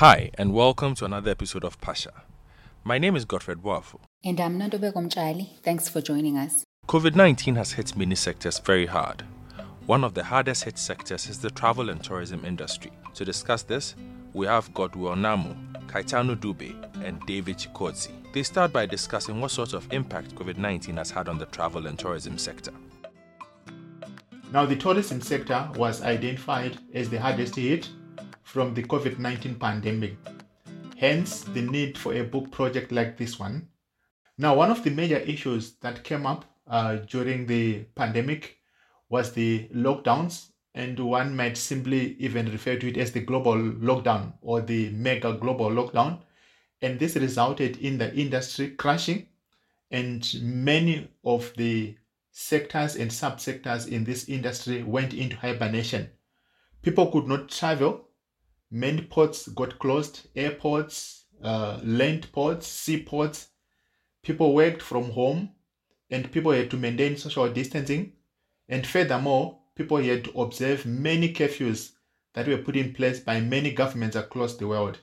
Hi, and welcome to another episode of Pasha. My name is Godfred Boafo. And I'm Nontobeko Mtshali. Thanks for joining us. COVID 19 has hit many sectors very hard. One of the hardest hit sectors is the travel and tourism industry. To discuss this, we have Godwell Nhamo, Kaitano Dube, and David Chikodzi. They start by discussing what sort of impact COVID 19 has had on the travel and tourism sector. Now, the tourism sector was identified as the hardest hit from the COVID 19 pandemic, hence, the need for a book project like this one. Now, one of the major issues that came up uh, during the pandemic was the lockdowns, and one might simply even refer to it as the global lockdown or the mega global lockdown. And this resulted in the industry crashing, and many of the sectors and subsectors in this industry went into hibernation. People could not travel. Many ports got closed, airports, uh, land ports, seaports. People worked from home and people had to maintain social distancing. And furthermore, people had to observe many curfews that were put in place by many governments across the world.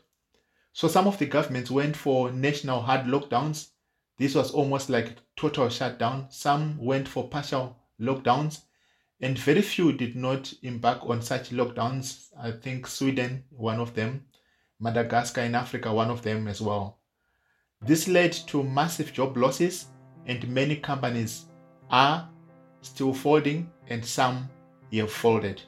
So some of the governments went for national hard lockdowns. This was almost like total shutdown. Some went for partial lockdowns, and very few did not embark on such lockdowns. I think Sweden, one of them, Madagascar in Africa, one of them as well. This led to massive job losses, and many companies are still folding, and some have folded.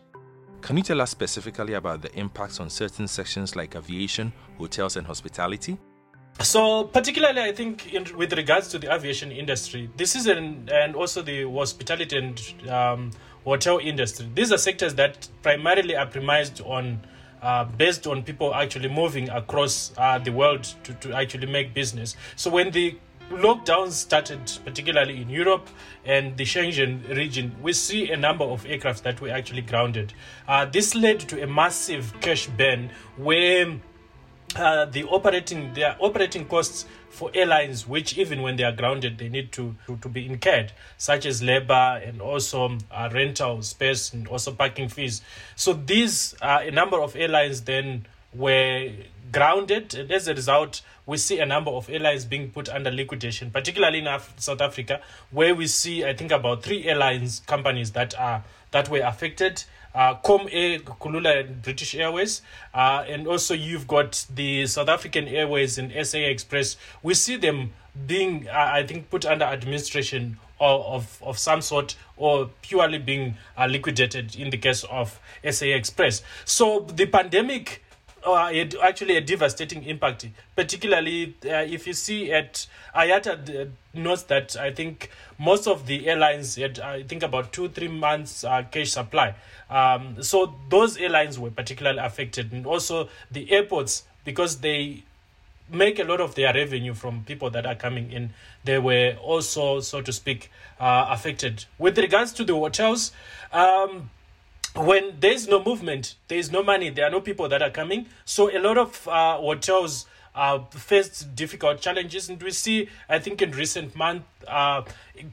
Can you tell us specifically about the impacts on certain sections like aviation, hotels, and hospitality? So, particularly, I think in, with regards to the aviation industry, this is an, and also the hospitality and um, hotel industry. These are sectors that primarily are premised on, uh, based on people actually moving across uh, the world to, to actually make business. So, when the lockdowns started, particularly in Europe and the Schengen region, we see a number of aircraft that were actually grounded. Uh, this led to a massive cash burn where uh, the operating their operating costs for airlines, which even when they are grounded, they need to, to, to be incurred, such as labor and also uh, rental space and also parking fees. So these uh, a number of airlines then were grounded, and as a result, we see a number of airlines being put under liquidation, particularly in Af- South Africa, where we see I think about three airlines companies that are that were affected uh, Comair, Kulula, and British Airways. Uh, and also, you've got the South African Airways and SA Express. We see them being, uh, I think, put under administration of, of, of some sort or purely being uh, liquidated in the case of SA Express. So, the pandemic. Uh, had actually a devastating impact, particularly uh, if you see at IATA uh, notes that I think most of the airlines had, I think, about two, three months uh, cash supply. Um, so those airlines were particularly affected, and also the airports because they make a lot of their revenue from people that are coming in. They were also, so to speak, uh, affected. With regards to the hotels, um, when there's no movement, there's no money, there are no people that are coming. So a lot of uh, hotels uh, faced difficult challenges, and we see, I think, in recent months, uh,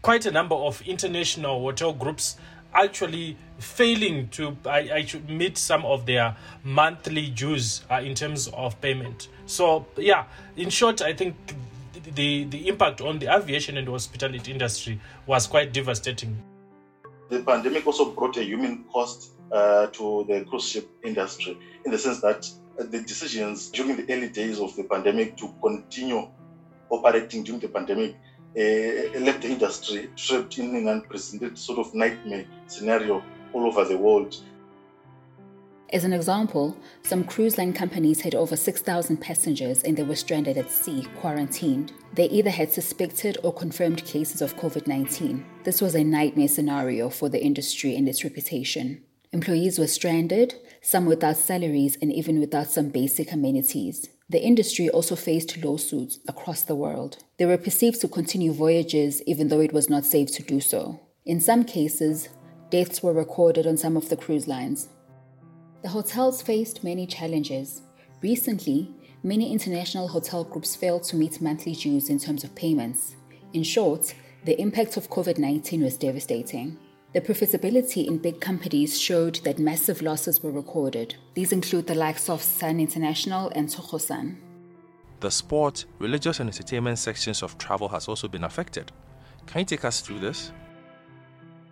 quite a number of international hotel groups actually failing to I, I meet some of their monthly dues uh, in terms of payment. So yeah, in short, I think the the impact on the aviation and hospitality industry was quite devastating. The pandemic also brought a human cost uh, to the cruise ship industry in the sense that the decisions during the early days of the pandemic to continue operating during the pandemic uh, left the industry trapped in an unprecedented sort of nightmare scenario all over the world. As an example, some cruise line companies had over 6,000 passengers and they were stranded at sea, quarantined. They either had suspected or confirmed cases of COVID 19. This was a nightmare scenario for the industry and its reputation. Employees were stranded, some without salaries, and even without some basic amenities. The industry also faced lawsuits across the world. They were perceived to continue voyages even though it was not safe to do so. In some cases, deaths were recorded on some of the cruise lines. The hotels faced many challenges. Recently, many international hotel groups failed to meet monthly dues in terms of payments. In short, the impact of COVID 19 was devastating. The profitability in big companies showed that massive losses were recorded. These include the likes of Sun International and Sun. The sport, religious, and entertainment sections of travel has also been affected. Can you take us through this?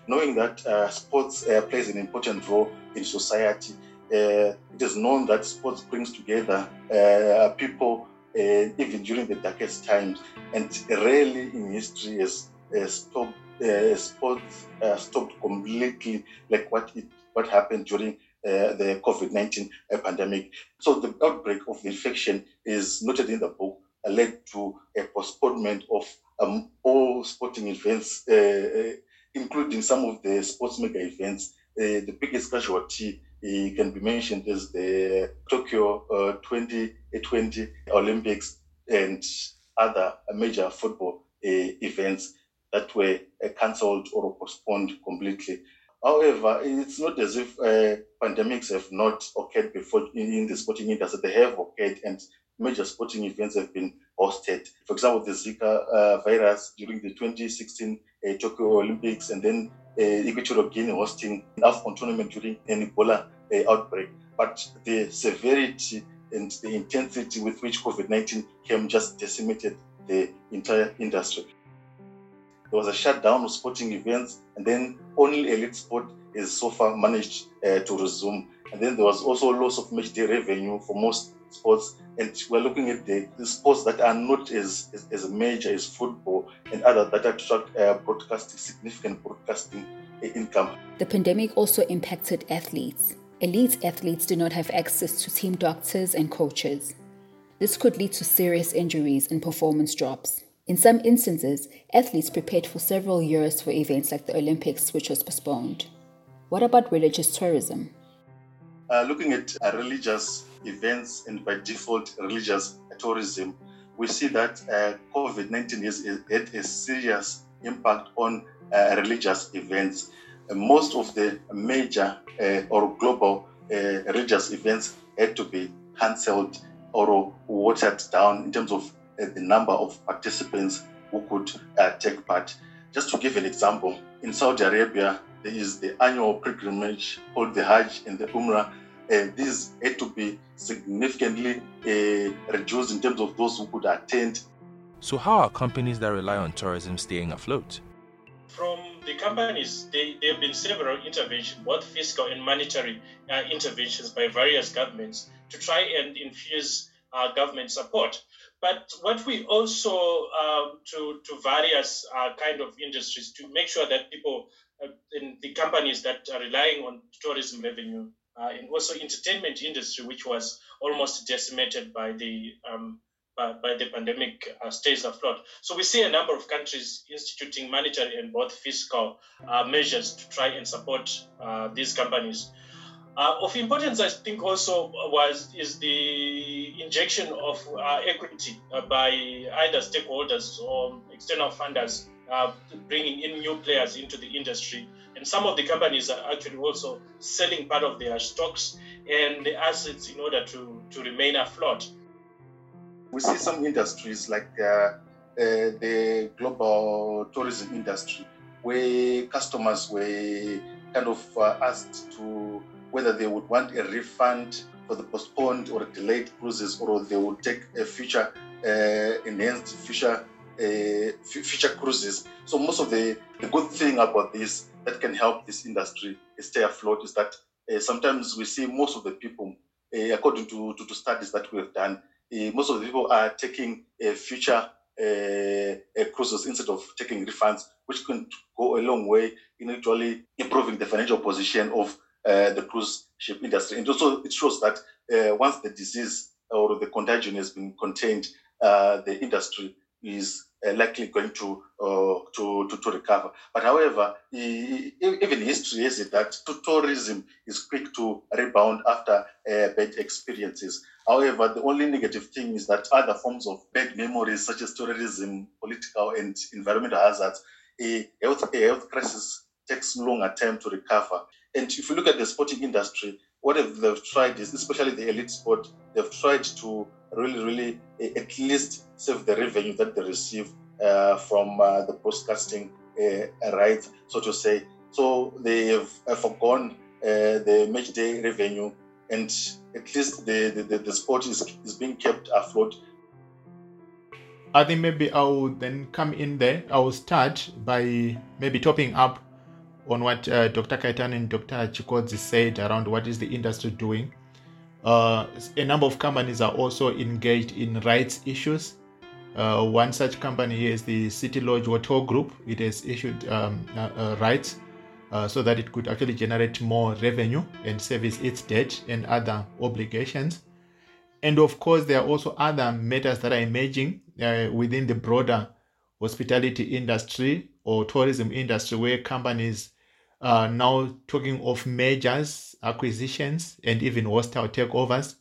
Knowing that uh, sports uh, plays an important role in society, uh, it is known that sports brings together uh, people uh, even during the darkest times, and rarely in history has stopped uh, sports uh, stopped completely, like what it what happened during uh, the COVID 19 uh, pandemic. So, the outbreak of infection is noted in the book, led to a postponement of um, all sporting events, including some of the sports mega events. the biggest casualty can be mentioned as the Tokyo 2020 Olympics and other major football events that were uh, cancelled or postponed completely. However, it's not as if uh, pandemics have not occurred before in, the sporting industry. They have occurred, and major sporting events have been hosted. For example, the Zika uh, virus during the 2016 uh, Tokyo Olympics, and then uh, Equatorial Guinea hosting an AFCON tournament during an Ebola uh, outbreak. But the severity and the intensity with which COVID 19 came just decimated the entire industry. There was a shutdown of sporting events, and then only elite sport is so far managed uh, to resume. And then there was also loss of match day revenue for most sports. And we're looking at the, the sports that are not as, as, as, major as football and other that attract uh, broadcasting, significant broadcasting income. The pandemic also impacted athletes. Elite athletes do not have access to team doctors and coaches. This could lead to serious injuries and performance drops. In some instances, athletes prepared for several years for events like the Olympics, which was postponed. What about religious tourism? Uh, looking at uh, religious events and by default religious tourism, we see that uh, COVID 19 has had a serious impact on uh, religious events. Most of the major uh, or global uh, religious events had to be cancelled or watered down in terms of uh, the number of participants who could uh, take part. Just to give an example, in Saudi Arabia, there is the annual pilgrimage called the Hajj and the Umrah. And uh, these had to be significantly uh, reduced in terms of those who could attend. So, how are companies that rely on tourism staying afloat? From the companies, they, there have been several interventions, both fiscal and monetary uh, interventions by various governments to try and infuse uh, government support. But what we also um, to to various uh, kind of industries to make sure that people uh, in the companies that are relying on tourism revenue uh, and also entertainment industry, which was almost decimated by the um, by, by, the pandemic, uh, stays afloat. So we see a number of countries instituting monetary and both fiscal uh, measures to try and support uh, these companies. Uh, of importance, I think, also was is the injection of uh, equity uh, by either stakeholders or external funders, uh, bringing in new players into the industry. And some of the companies are actually also selling part of their stocks and the assets in order to, to remain afloat. We see some industries like uh, uh, the global tourism industry, where customers were kind of asked to whether they would want a refund for the postponed or delayed cruises or they would take a future uh, enhanced future uh, future cruises. So most of the, the good thing about this that can help this industry stay afloat is that uh, sometimes we see most of the people, uh, according to, to, to, studies that we have done, uh, most of the people are taking future uh, cruises instead of taking refunds, which can go a long way in actually improving the financial position of uh, the cruise ship industry. And also, it shows that uh, once the disease or the contagion has been contained, uh, the industry is likely going to, to, to, to recover. But however, even history it that tourism is quick to rebound after bad experiences. However, the only negative thing is that other forms of bad memories, such as terrorism, political and environmental hazards, a health, a health crisis takes longer time to recover. And if you look at the sporting industry, what they've tried is, especially the elite sport, they've tried to really, really uh, at least save the revenue that they receive uh, from uh, the broadcasting uh, rights, so to say. So they have, forgone uh, the match day revenue, and at least the, the, the, sport is, is being kept afloat. I think maybe I will then come in there. I will start by maybe topping up on what uh, Dr. Kaitan and Dr. Chikodzi said around what is the industry doing. Uh, a number of companies are also engaged in rights issues. Uh, one such company is the City Lodge Hotel Group. It has issued um, uh, uh, rights uh, so that it could actually generate more revenue and service its debt and other obligations. And of course, there are also other matters that are emerging uh, within the broader hospitality industry or tourism industry where companies are now talking of mergers, acquisitions, and even hostile takeovers.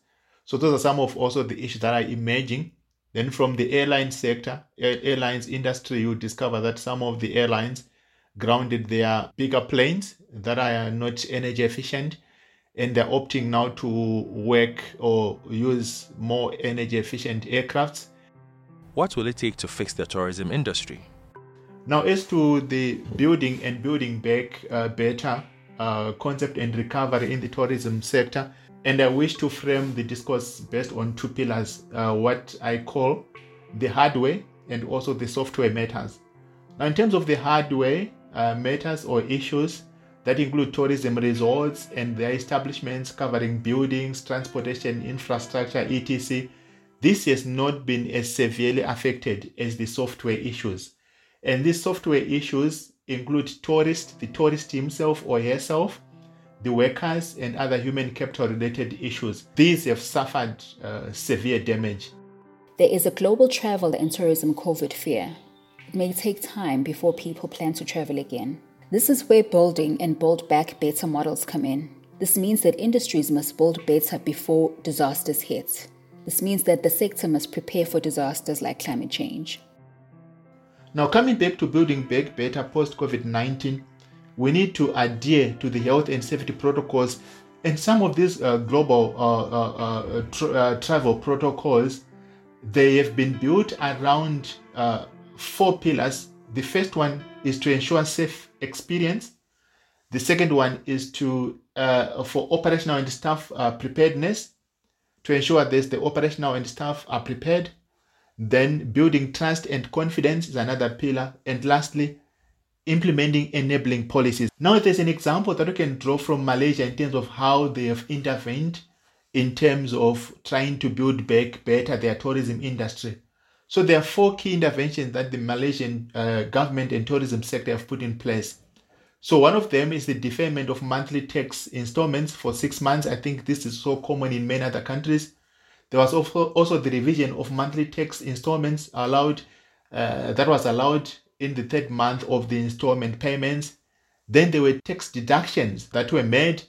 So those are some of also the issues that are emerging. Then from the airline sector, airlines industry, you discover that some of the airlines grounded their bigger planes that are not energy efficient and they're opting now to work or use more energy efficient aircrafts. What will it take to fix the tourism industry? Now, as to the building and building back uh, better uh, concept and recovery in the tourism sector, and I wish to frame the discourse based on two pillars uh, what I call the hardware and also the software matters. Now, in terms of the hardware, uh, matters or issues that include tourism resorts and their establishments covering buildings, transportation, infrastructure, etc. This has not been as severely affected as the software issues. And these software issues include tourist, the tourist himself or herself, the workers, and other human capital related issues. These have suffered uh, severe damage. There is a global travel and tourism COVID fear may take time before people plan to travel again. This is where building and build back better models come in. This means that industries must build better before disasters hit. This means that the sector must prepare for disasters like climate change. Now, coming back to building back better post COVID 19, we need to adhere to the health and safety protocols. And some of these uh, global uh, uh, uh tra- uh, travel protocols, they have been built around uh, four pillars. The first one is to ensure safe experience. The second one is to uh, for operational and staff uh, preparedness to ensure that the operational and staff are prepared. Then building trust and confidence is another pillar. And lastly, implementing enabling policies. Now there's an example that we can draw from Malaysia in terms of how they have intervened in terms of trying to build back better their tourism industry. So there are four key interventions that the Malaysian uh, government and tourism sector have put in place. So one of them is the deferment of monthly tax installments for six months. I think this is so common in many other countries. There was also, also the revision of monthly tax installments allowed uh, that was allowed in the third month of the installment payments. Then there were tax deductions that were made,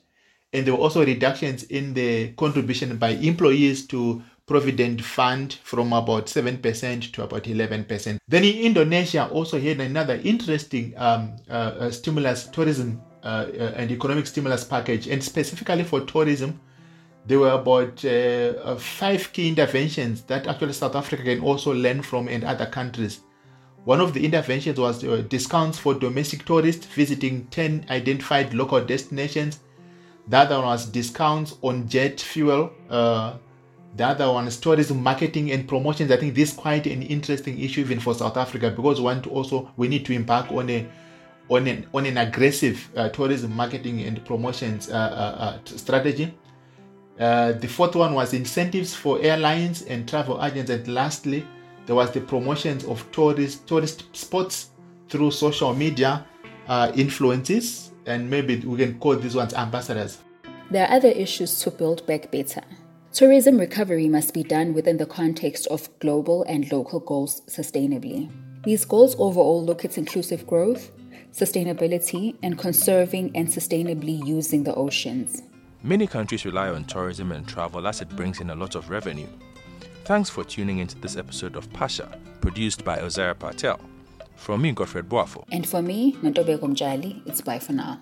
and there were also reductions in the contribution by employees to provident fund from about 7% to about 11%. Then in Indonesia also had another interesting um, uh, uh, stimulus tourism uh, uh, and economic stimulus package and specifically for tourism there were about uh, uh, five key interventions that actually South Africa can also learn from and other countries. One of the interventions was discounts for domestic tourists visiting 10 identified local destinations. The other one was discounts on jet fuel the other one is tourism marketing and promotions. I think this is quite an interesting issue even for South Africa because we want to also we need to embark on a on an on an aggressive uh, tourism marketing and promotions uh, uh, uh strategy. Uh, the fourth one was incentives for airlines and travel agents, and lastly, there was the promotions of tourist tourist spots through social media uh, influences, and maybe we can call these ones ambassadors. There are other issues to build back better. Tourism recovery must be done within the context of global and local goals sustainably. These goals overall look at inclusive growth, sustainability, and conserving and sustainably using the oceans. Many countries rely on tourism and travel as it brings in a lot of revenue. Thanks for tuning into this episode of Pasha, produced by Ozara Patel. From me, Godfred Boafo. And for me, Nontobeko Mtshali, it's bye for now.